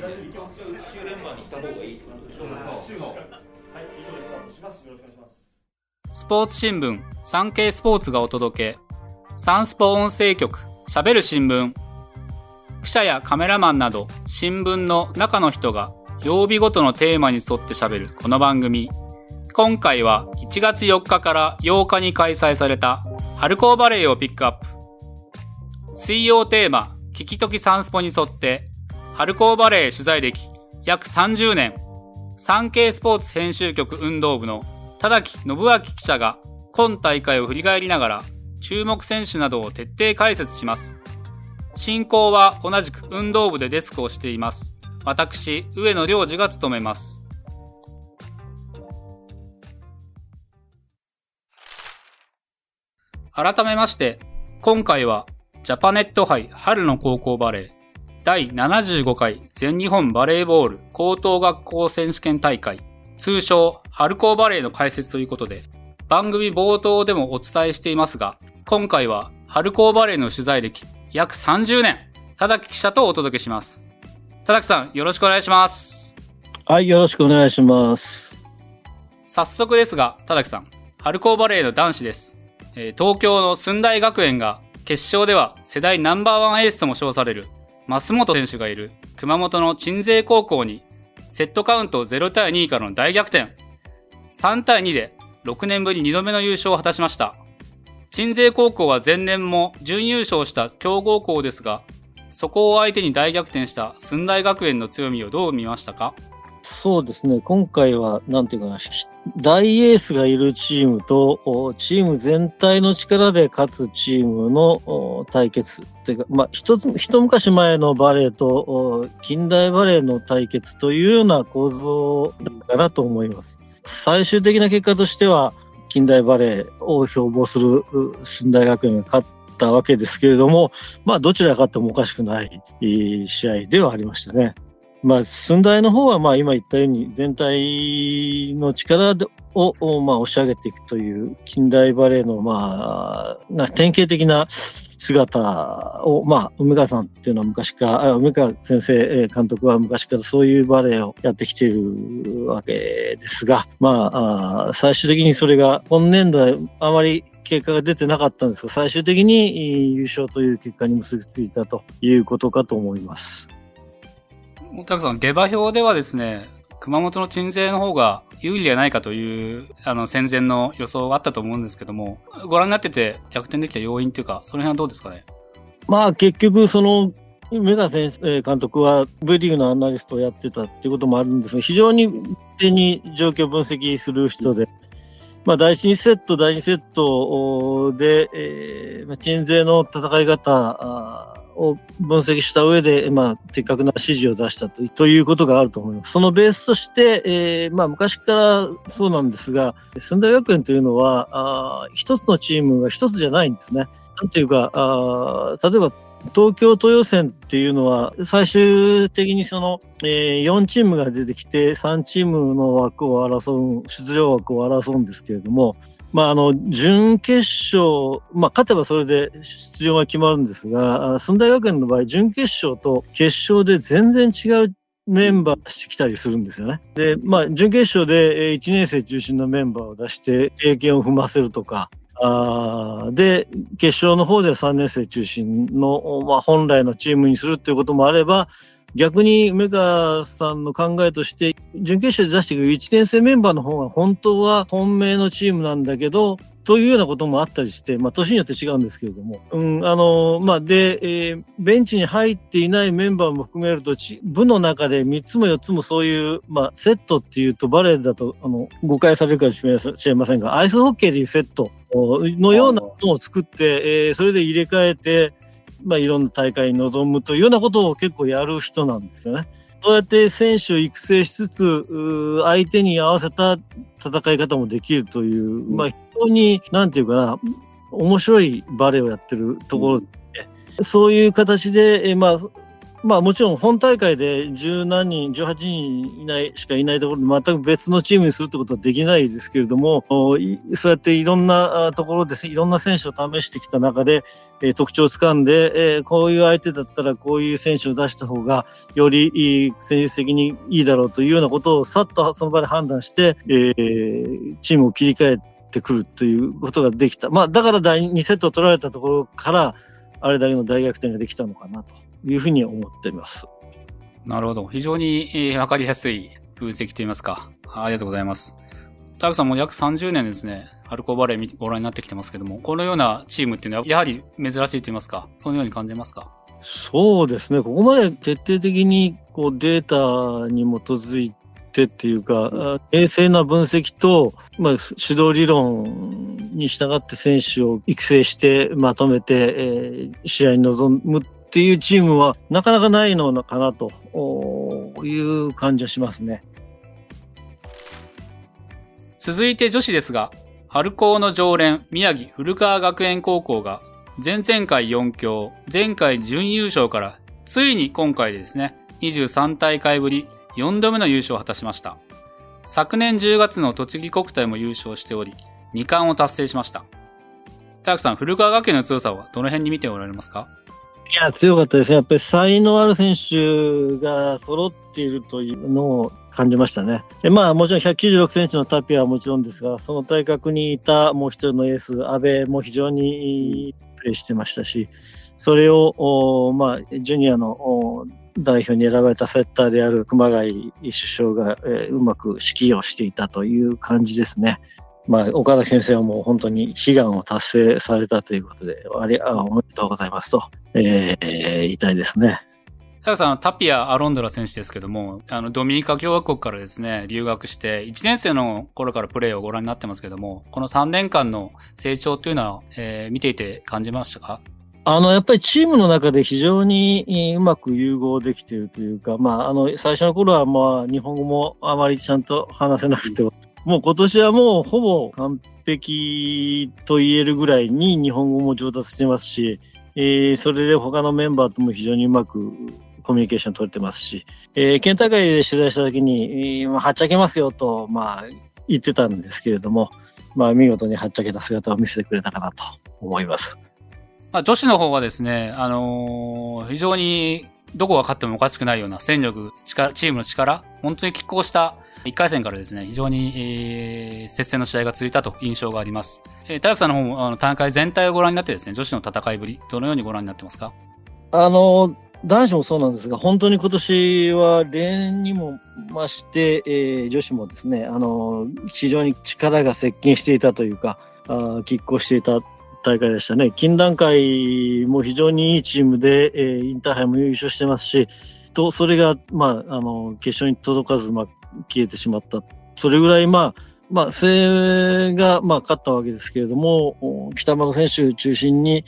週連番にした方がいいってことでしょはい、以上でスタートします。よろしくお願いします。スポーツ新聞、産経スポーツがお届け。サンスポ音声局、喋る新聞。記者やカメラマンなど、新聞の中の人が曜日ごとのテーマに沿って喋るこの番組。今回は1月4日から8日に開催された春高バレーをピックアップ。水曜テーマ、聞きときサンスポに沿って、春高バレー取材歴約30年、産経スポーツ編集局運動部の田崎信明記者が今大会を振り返りながら注目選手などを徹底解説します。進行は同じく運動部でデスクをしています。私、上野良二が務めます。改めまして、今回はジャパネット杯春の高校バレー第75回全日本バレーボール高等学校選手権大会。通称春高バレーの解説ということで番組冒頭でもお伝えしていますが今回は春高バレーの取材歴約30年。田崎記者とお届けします。田崎さんよろしくお願いします。はい、よろしくお願いします。早速ですが田崎さん春高バレーの男子です、えー東京の駿台学園が決勝では世代ナンバーワンエースとも称される増本選手がいる熊本の鎮西高校にセットカウント0対2からの大逆転。3対2で6年ぶり2度目の優勝を果たしました。鎮西高校は前年も準優勝した強豪校ですがそこを相手に大逆転した駿台学園の強みをどう見ましたか？そうですね、今回は、なんていうかな、大エースがいるチームと、チーム全体の力で勝つチームの対決。というか、まあ、一つ、一昔前のバレーと、近代バレーの対決というような構造だなと思います。最終的な結果としては、近代バレーを標榜する駿台学園が勝ったわけですけれども、まあ、どちらが勝ってもおかしくない試合ではありましたね。まあ、寸大の方は、まあ、今言ったように、全体の力を、まあ、押し上げていくという、近代バレーの、まあ、な典型的な姿を、まあ、梅川さんっていうのは昔から、梅川先生、監督は昔からそういうバレーをやってきているわけですが、まあ、最終的にそれが、今年度はあまり結果が出てなかったんですが、最終的に優勝という結果に結びついたということかと思います。田崎さん、下馬評ではですね、熊本の鎮西の方が有利じゃないかという、あの、戦前の予想があったと思うんですけども、ご覧になってて逆転できた要因というか、その辺はどうですかね？まあ結局その梅川先生監督は V リーグのアナリストをやってたっていうこともあるんですが非常に手に状況分析する人で、まあ、第1セット第2セットで、えー、鎮西の戦い方あを分析した上で、まあ、的確な指示を出したとということがあると思います。そのベースとして、えーまあ、昔からそうなんですが駿台学園というのはあ一つのチームが一つじゃないんですね。なんていうか、あ例えば東京都予選っていうのは、最終的にその、えー4チームが出てきて、3チームの枠を争う、出場枠を争うんですけれども、まあ、あの、準決勝、まあ、勝てばそれで出場が決まるんですが、駿台学園の場合、準決勝と決勝で全然違うメンバーしてきたりするんですよね。で、まあ、準決勝で1年生中心のメンバーを出して、経験を踏ませるとか、あで、決勝の方では3年生中心の、まあ、本来のチームにするっていうこともあれば、逆に梅川さんの考えとして、準決勝で出してくる1年生メンバーの方が本当は本命のチームなんだけど、というようなこともあったりして、まあ、年によって違うんですけれども、うん、あの、まあ、で、えーベンチに入っていないメンバーも含めると、部の中で3つも4つもそういう、まあ、セットっていうと、バレーだと、あの、誤解されるかもしれませんが、アイスホッケーでいうセットのようなものを作って、えーそれで入れ替えて、まあ、いろんな大会に臨むというようなことを結構やる人なんですよね。そうやって選手を育成しつつ、相手に合わせた戦い方もできるという、まあ、非常に、なんていうかな、面白いバレーをやってるところで、そういう形で、えーまあ、まあもちろん本大会で十何人、18人いないしかいないところで全く別のチームにするってことはできないですけれども、そうやっていろんなところでいろんな選手を試してきた中で、えー、特徴をつかんで、えー、こういう相手だったらこういう選手を出した方がよりいい戦術的にいいだろうというようなことをさっとその場で判断して、えー、チームを切り替えてくるということができた。まあだから第2セット取られたところからあれだけの大逆転ができたのかなというふうに思っています。なるほど。非常に、えー、わかりやすい分析といいますか。ありがとうございます。タクさんも約30年ですね、アルコーバレーご覧になってきてますけども、このようなチームっていうのはやはり珍しいと言いますか、そのように感じますか？そうですね、ここまで徹底的にこうデータに基づいてっていうか、冷静な分析と、まあ、指導理論に従って選手を育成してまとめて、えー、試合に臨むっっていうチームはなかなかないのかなという感じはしますね。続いて女子ですが、春高の常連、宮城古川学園高校が前々回4強、前回準優勝から、ついに今回でですね、23大会ぶり4度目の優勝を果たしました。昨年10月の栃木国体も優勝しており、2冠を達成しました。タクさん、古川学園の強さはどの辺に見ておられますか？いや、強かったですね。やっぱり才能ある選手が揃っているというのを感じましたね。でまあ、もちろん196センチのタピアはもちろんですが、その体格にいたもう一人のエース、阿部も非常にプレーしてましたし、それを、まあ、ジュニアの代表に選ばれたセッターである熊谷首相が、えー、うまく指揮をしていたという感じですね。まあ、岡田先生はもう本当に悲願を達成されたということで、ありあおめでとうございますと、えー、言いたいですね。タさん、タピア・アロンドラ選手ですけども、あの、ドミニカ共和国からですね、留学して、1年生の頃からプレーをご覧になってますけども、この3年間の成長というのは、えー、見ていて感じましたか？あの、やっぱりチームの中で非常にうまく融合できているというか、まあ、あの、最初の頃はまあ、日本語もあまりちゃんと話せなくて、もう今年はもうほぼ完璧と言えるぐらいに日本語も上達してますし、えー、それで他のメンバーとも非常にうまくコミュニケーション取れてますし、えー、県大会で取材した時に、えー、はっちゃけますよと、まあ、言ってたんですけれども、まあ、見事にはっちゃけた姿を見せてくれたかなと思います。まあ、女子の方はですね、あのー、非常にどこが勝ってもおかしくないような戦力、力、チームの力、本当に拮抗した1回戦からですね、非常に、えー、接戦の試合が続いたと印象があります。えー、大学さんの方もあの大会全体をご覧になってですね、女子の戦いぶり、どのようにご覧になってますか？あの、男子もそうなんですが、本当に今年は例年にも増して、えー、女子もですね、あの、非常に力が接近していたというか、あ拮抗していた大会でしたね。近段階も非常にいいチームで、えー、インターハイも優勝してますし、と、それが、まあ、あの、決勝に届かず、まあ、消えてしまった。それぐらい、まあ、まあ、西が、まあ、勝ったわけですけれども、北村選手中心に、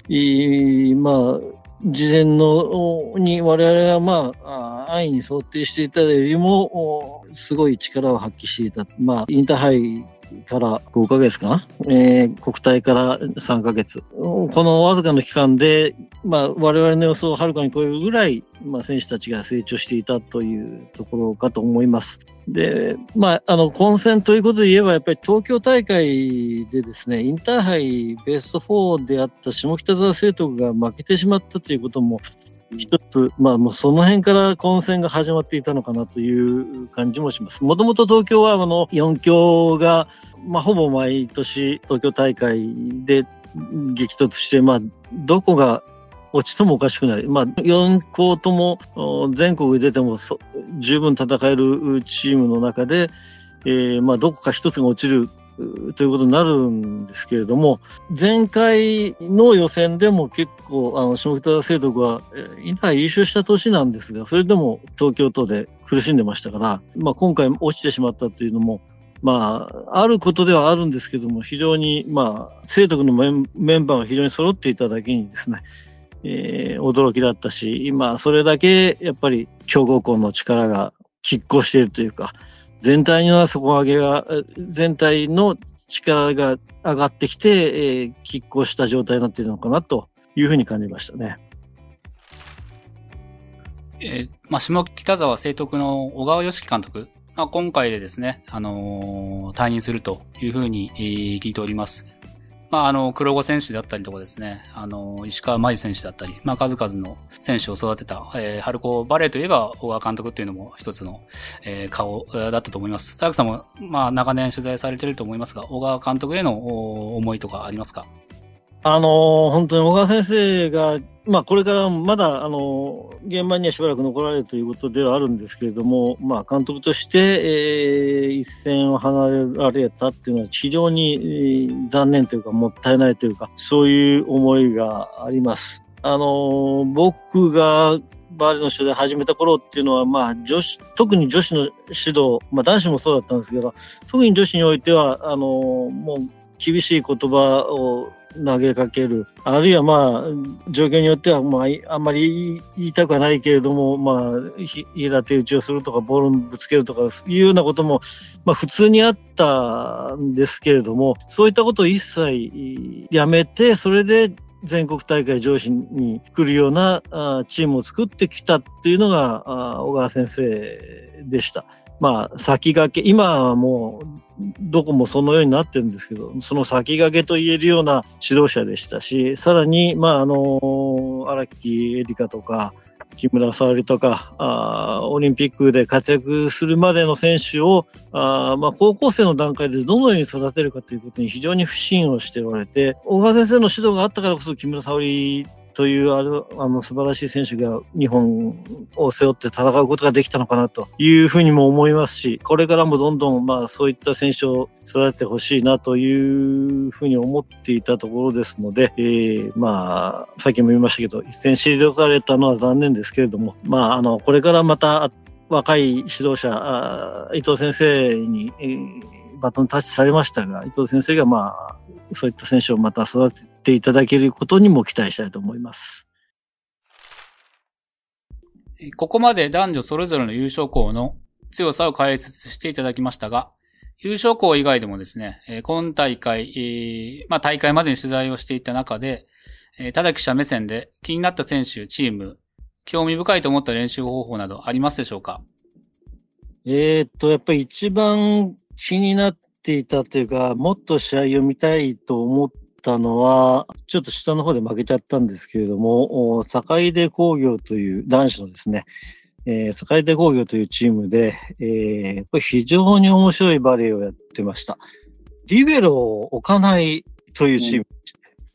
まあ、事前のに我々はまあ安易に想定していたよりもすごい力を発揮していた。まあインターハイから5ヶ月かな、えー、国体から3ヶ月。このわずかの期間で、まあ、我々の予想をはるかに超えるぐらい、まあ、選手たちが成長していたというところかと思います。で、まあ、あの、混戦ということで言えば、やっぱり東京大会でですね、インターハイベスト4であった下北沢生徒が負けてしまったということも、一つ、まあ、もうその辺から混戦が始まっていたのかなという感じもします。もともと東京は、あの、4強が、まあ、ほぼ毎年東京大会で激突して、まあ、どこが落ちてもおかしくない。まあ、4校とも全国で出ても十分戦えるチームの中で、えー、まあ、どこか一つが落ちるということになるんですけれども、前回の予選でも結構、あの、下北沢聖徳は、インター優勝した年なんですが、それでも東京都で苦しんでましたから、まあ今回落ちてしまったというのも、まあ、あることではあるんですけども、非常に、まあ、聖徳のメンバーが非常に揃っていただけにですね、えー、驚きだったし、今、それだけ、やっぱり、強豪校の力が拮抗しているというか、全体の底上げが、全体の力が上がってきて、えー、拮抗した状態になっているのかなというふうに感じましたね。えー、まあ、下北沢成徳の小川良樹監督、まあ、今回でですね、あのー、退任するというふうに、えー、聞いております。まあ、あの、黒子選手だったりとかですね、あの、石川真由選手だったり、まあ、数々の選手を育てた、えー、春子バレーといえば、小川監督っていうのも一つの、えー、顔だったと思います。田中さんも、まあ、長年取材されてると思いますが、小川監督への思いとかありますか？あの本当に小川先生が、まあ、これからまだ、あの現場にはしばらく残られるということではあるんですけれども、まあ、監督として、えー、一線を離れられたっていうのは非常に、えー、残念というか、もったいないというか、そういう思いがあります。あの僕がバーレの取材始めた頃っていうのは、まあ、女子、特に女子の指導、まあ、男子もそうだったんですけど、特に女子においては、あのもう、厳しい言葉を投げかける。あるいはまあ、状況によっては、まあ、あんまり言いたくはないけれども、まあ、平手打ちをするとか、ボールをぶつけるとか、いうようなことも、まあ、普通にあったんですけれども、そういったことを一切やめて、それで全国大会上司に来るようなチームを作ってきたっていうのが小川先生でした。まあ、先駆け、今はもう、どこもそのようになってるんですけど、その先駆けと言えるような指導者でしたし、さらに、まあ、あの、荒木絵里香とか、木村沙織とかあ、オリンピックで活躍するまでの選手を、あまあ、高校生の段階でどのように育てるかということに非常に不信をしておられて、小川先生の指導があったからこそ木村沙織というあるあの素晴らしい選手が日本を背負って戦うことができたのかなというふうにも思いますし、これからもどんどんまあそういった選手を育ててほしいなというふうに思っていたところですので、えー、まあ、さっきも言いましたけど、一戦退かれたのは残念ですけれども、まあ、あの、これからまた若い指導者、伊藤先生に、えー、バトンタッチされましたが、伊藤先生がまあ、そういった選手をまた育てていただけることにも期待したいと思います。ここまで男女それぞれの優勝校の強さを解説していただきましたが、優勝校以外でもですね、今大会、まあ大会までに取材をしていた中で、ただ記者目線で気になった選手、チーム、興味深いと思った練習方法などありますでしょうか？えー、っと、やっぱり一番気になっていたというか、もっと試合を見たいと思ったのは、ちょっと下の方で負けちゃったんですけれども、坂出工業という男子のですね、えー、坂出工業というチームで、えー、これ非常に面白いバレーをやってました。リベロを置かないというチーム。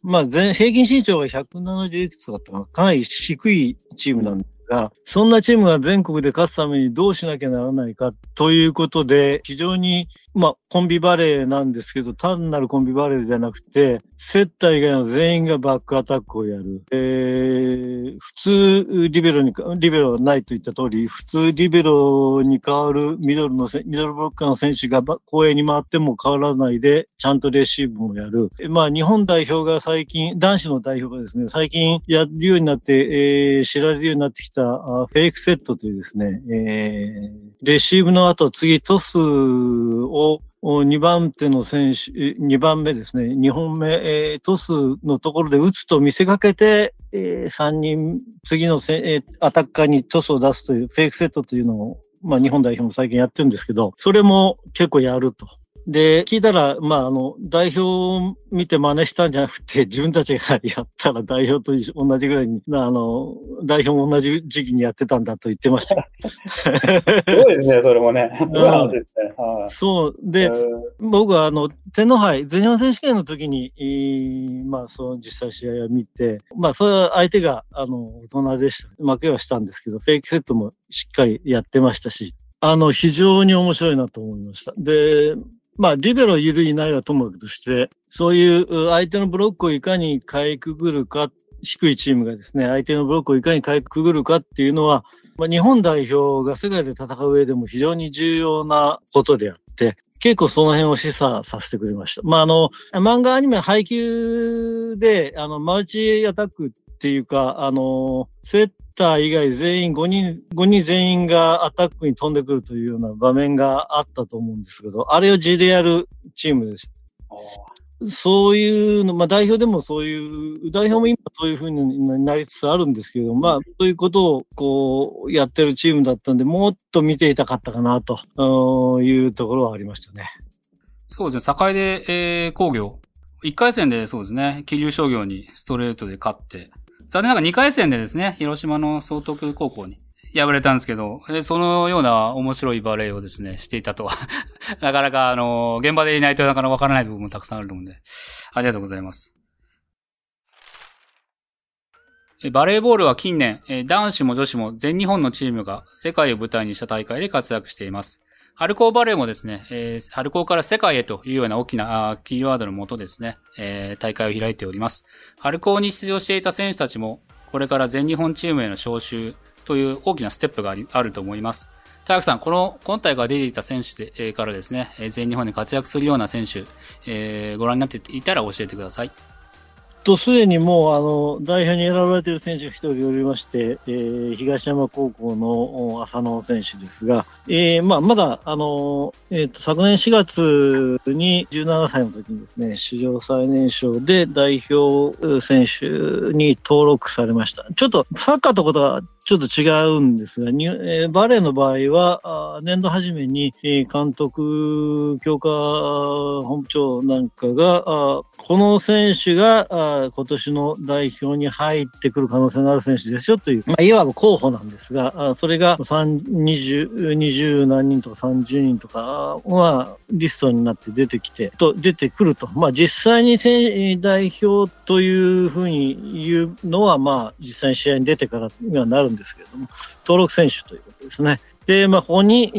うん、まあ、平均身長が170いくつだったかな。かなり低いチームなんでが、そんなチームが全国で勝つためにどうしなきゃならないかということで、非常に、まあ、コンビバレーなんですけど、単なるコンビバレーではなくて、セッター以外の全員がバックアタックをやる。えー、普通リベロに、リベロはないと言った通り、普通リベロに変わるミドルの、ミドルブロッカーの選手が後衛に回っても変わらないで、ちゃんとレシーブもやる。まあ、日本代表が最近、男子の代表がですね、最近やるようになって、えー、知られるようになってきたフェイクセットというですね、レシーブの後、次トスを2番手の選手、2番目ですね、2本目、えー、トスのところで打つと見せかけて、えー、3人、次のせ、えー、アタッカーにトスを出すというフェイクセットというのを、まあ日本代表も最近やってるんですけど、それも結構やると。で、聞いたら、まあ、あの、代表を見て真似したんじゃなくて、自分たちがやったら代表と同じぐらいに、あの、代表も同じ時期にやってたんだと言ってました。すごいですね、それもね。そう。で、僕は、あの、天皇杯、全日本選手権の時に、まあ、その実際試合を見て、まあ、それは相手が、あの、大人でした。負けはしたんですけど、フェイクセットもしっかりやってましたし、あの、非常に面白いなと思いました。で、まあ、リベロいるいないはともかくとして、そういう相手のブロックをいかにかいくぐるか、低いチームがですね、相手のブロックをいかにかいくぐるかっていうのは、まあ、日本代表が世界で戦う上でも非常に重要なことであって、結構その辺を示唆させてくれました。まあ、あの、漫画アニメ配給で、あの、マルチアタックっていうか、あの、セッター以外全員、5人、5人全員がアタックに飛んでくるというような場面があったと思うんですけど、あれを地でやるチームです。そういうの、まあ代表でもそういう、代表も今そういうふうになりつつあるんですけど、まあそういうことをこうやってるチームだったんで、もっと見ていたかったかなというところはありましたね。そうですね、境で、えー、工業。1回戦でそうですね、桐生商業にストレートで勝って、残念ながら2回戦でですね、広島の総東京高校に敗れたんですけど、そのような面白いバレーをですね、していたとは、なかなかあの、現場でいないとなかなかわからない部分もたくさんあるので、ありがとうございます。バレーボールは近年、男子も女子も全日本のチームが世界を舞台にした大会で活躍しています。春高バレーもですね、えー春高から世界へというような大きなキーワードのもとですね、えー大会を開いております。春高に出場していた選手たちも、これから全日本チームへの招集という大きなステップがあると思います。田中さん、この、今大会出ていた選手で、えーからですね、全日本で活躍するような選手、えーご覧になっていたら教えてください。と、すでにもう、あの、代表に選ばれている選手が一人おりまして、えー東山高校の浅野選手ですが、えーまあ、まだ、あの、えっ、と、昨年4月に17歳の時にですね、史上最年少で代表選手に登録されました。ちょっと、サッカーとことはちょっと違うんですが、バレーの場合は、年度初めに、監督、強化本部長なんかが、この選手が今年の代表に入ってくる可能性のある選手ですよという、まあ、いわば候補なんですが、それが 20, 20何人とか30人とかはリストになって出てきて、と出てくると。まあ実際に代表というふうに言うのは、まあ実際に試合に出てからにはなるんですけれども、登録選手ということですね。で、まあここに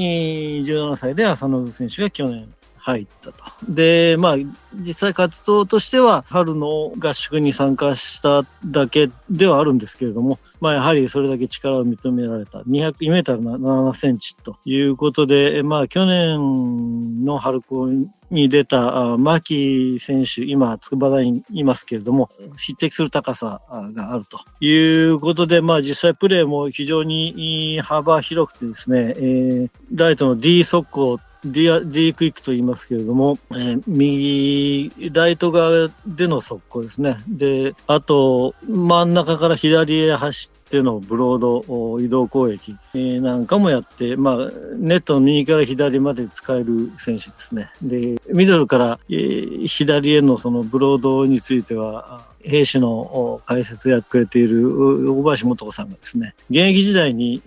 17歳で浅野選手が去年入ったと。で、まあ、実際活動としては、春の合宿に参加しただけではあるんですけれども、まあ、やはりそれだけ力を認められた、200メートル7センチということで、まあ、去年の春高に出た、あ牧選手、今、筑波大にいますけれども、匹敵する高さあがあるということで、まあ、実際プレーも非常に幅広くてですね、えーライトの D 速攻 D, D クイックと言いますけれども、えー右、ライト側での速攻ですね。で、あと、真ん中から左へ走ってのブロード移動攻撃、なんかもやって、まあ、ネットの右から左まで使える選手ですね。で、ミドルから、左へのそのブロードについては、兵士の解説をやってくれているう大林素子さんがですね、現役時代に、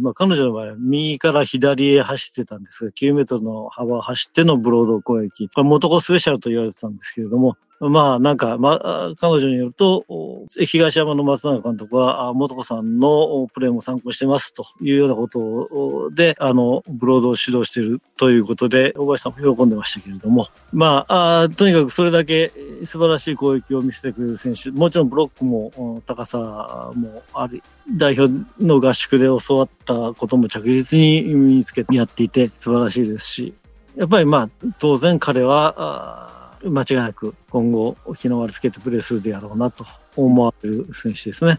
まあ、彼女の場合は右から左へ走ってたんですが、9メートルの幅を走ってのブロード攻撃。これ元子スペシャルと言われてたんですけれども、まあなんか、まあ、彼女によると、東山の松永監督は、元子さんのプレーも参考してますというようなことで、あの、ブロードを指導しているということで、大林さんも喜んでましたけれども、まあ、あとにかくそれだけ素晴らしい攻撃を見せてくれる選手、もちろんブロックも高さもあり、代表の合宿で教わったことも着実に身につけてやっていて素晴らしいですし、やっぱりまあ、当然彼は、あ間違いなく今後、日の丸つけてプレーするであろうなと思われる選手ですね。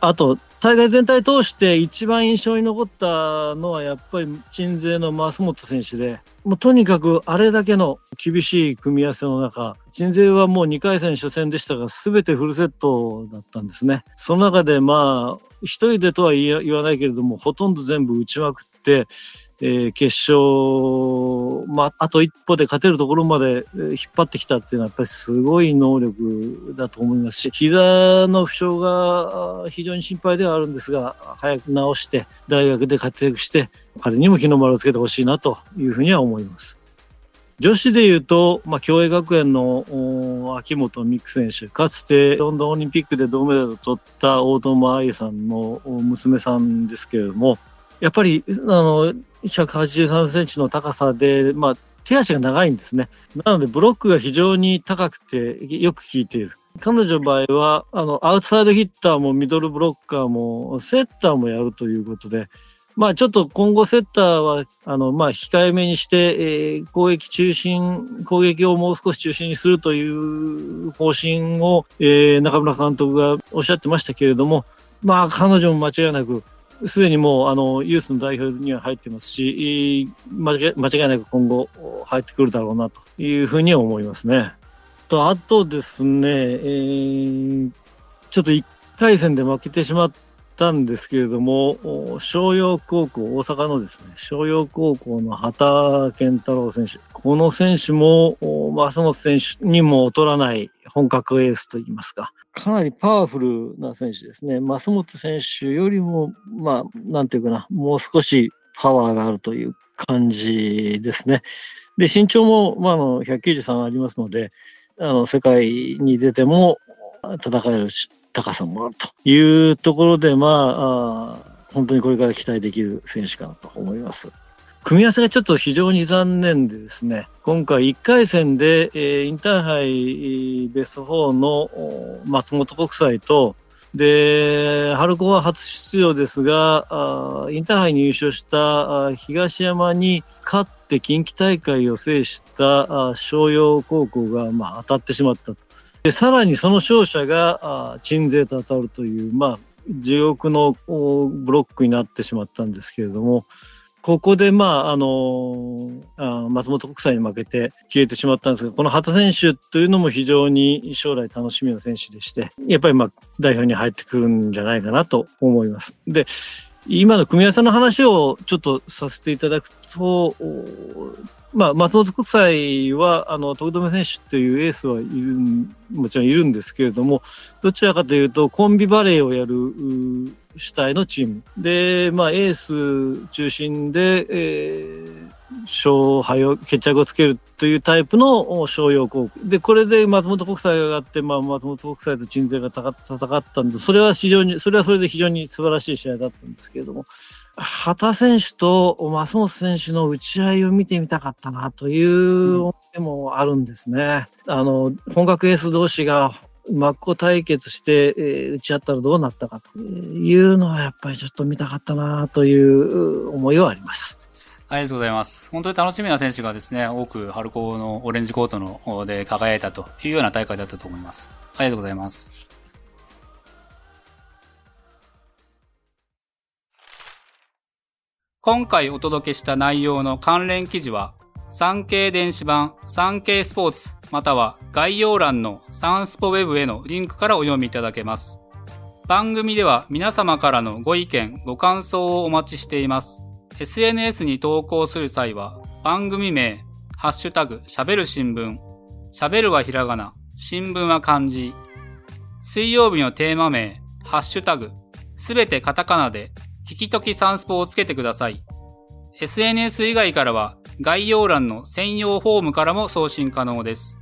あと、大会全体通して一番印象に残ったのはやっぱり鎮西の増本選手で、もうとにかくあれだけの厳しい組み合わせの中、鎮西はもう2回戦初戦でしたが、全てフルセットだったんですね。その中でまあ、一人でとは言わないけれども、ほとんど全部打ちまくって、えー決勝、まあ、あと一歩で勝てるところまで引っ張ってきたっていうのはやっぱりすごい能力だと思いますし、膝の負傷が非常に心配ではあるんですが、早く治して大学で活躍して、彼にも日の丸をつけてほしいなというふうには思います。女子で言うと、まあ、共栄学園の秋元美空選手、かつてロンドンオリンピックで銅メダルを取った大友愛さんの娘さんですけれども、やっぱり、あの、183センチの高さで、まあ、手足が長いんですね。なので、ブロックが非常に高くて、よく効いている。彼女の場合は、あの、アウトサイドヒッターもミドルブロッカーも、セッターもやるということで、まあちょっと今後セッターは、あの、まあ控えめにして、えー攻撃中心、攻撃をもう少し中心にするという方針を、えー中村監督がおっしゃってましたけれども、まあ彼女も間違いなく、すでにもうあのユースの代表には入ってますし、間違いなく今後入ってくるだろうなというふうには思いますね。と、あとですね、えー、ちょっと1回戦で負けてしまったんですけれども、商陽高校、大阪のですね、商陽高校の畑健太郎選手。この選手も、増本選手にも劣らない本格エースといいますか、かなりパワフルな選手ですね。増本選手よりも、まあ、なんていうかな、もう少しパワーがあるという感じですね。で、身長も、まあ、あの、193ありますので、あの、世界に出ても戦える高さもあるというところで、まあ、あ本当にこれから期待できる選手かなと思います。組み合わせがちょっと非常に残念でですね、今回1回戦で、えー、インターハイベスト4の松本国際と、で、春子は初出場ですが、インターハイに優勝した東山に勝って近畿大会を制した商陽高校が、まあ、当たってしまったと。で、さらにその勝者が鎮西と当たるという、まあ、地獄のブロックになってしまったんですけれども、ここで、まあ、あのあ松本国際に負けて消えてしまったんですが、この畑選手というのも非常に将来楽しみな選手でして、やっぱりまあ代表に入ってくるんじゃないかなと思います。で、今の組み合わせの話をちょっとさせていただくと、まあ、松本国際は、あの、徳留選手というエースはいる、もちろんいるんですけれども、どちらかというと、コンビバレーをやる主体のチーム。で、まあ、エース中心で、えー、勝敗を、決着をつけるというタイプの商用高校。で、これで松本国際が上がって、まあ、松本国際と鎮西が戦ったんで、それは非常に、それはそれで非常に素晴らしい試合だったんですけれども、畑選手と増本選手の打ち合いを見てみたかったなという思いもあるんですね。あの、本格エース同士が真っ向対決して、えー、打ち合ったらどうなったかというのはやっぱりちょっと見たかったなという思いはあります。ありがとうございます。本当に楽しみな選手がですね、多く春高のオレンジコートの方で輝いたというような大会だったと思います。ありがとうございます。今回お届けした内容の関連記事は、産経電子版産経スポーツまたは概要欄のサンスポウェブへのリンクからお読みいただけます。番組では皆様からのご意見、ご感想をお待ちしています。SNS に投稿する際は番組名、ハッシュタグ、喋る新聞、喋るはひらがな、新聞は漢字、水曜日のテーマ名、ハッシュタグ、すべてカタカナで、聞きときサンスポをつけてください。SNS 以外からは概要欄の専用フォームからも送信可能です。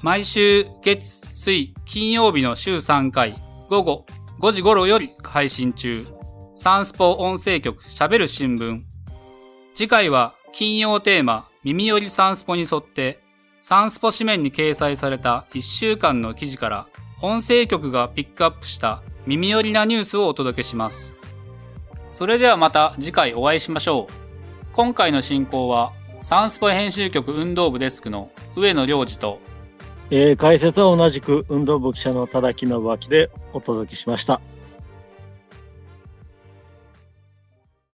毎週月、水、金曜日の週3回午後5時頃より配信中。サンスポ音声局喋る新聞。次回は金曜テーマ耳寄りサンスポに沿ってサンスポ紙面に掲載された1週間の記事から音声局がピックアップした耳寄りなニュースをお届けします。それではまた次回お会いしましょう。今回の進行は、サンスポ編集局運動部デスクの上野良二と、えー、解説は同じく運動部記者の田木信明でお届けしました。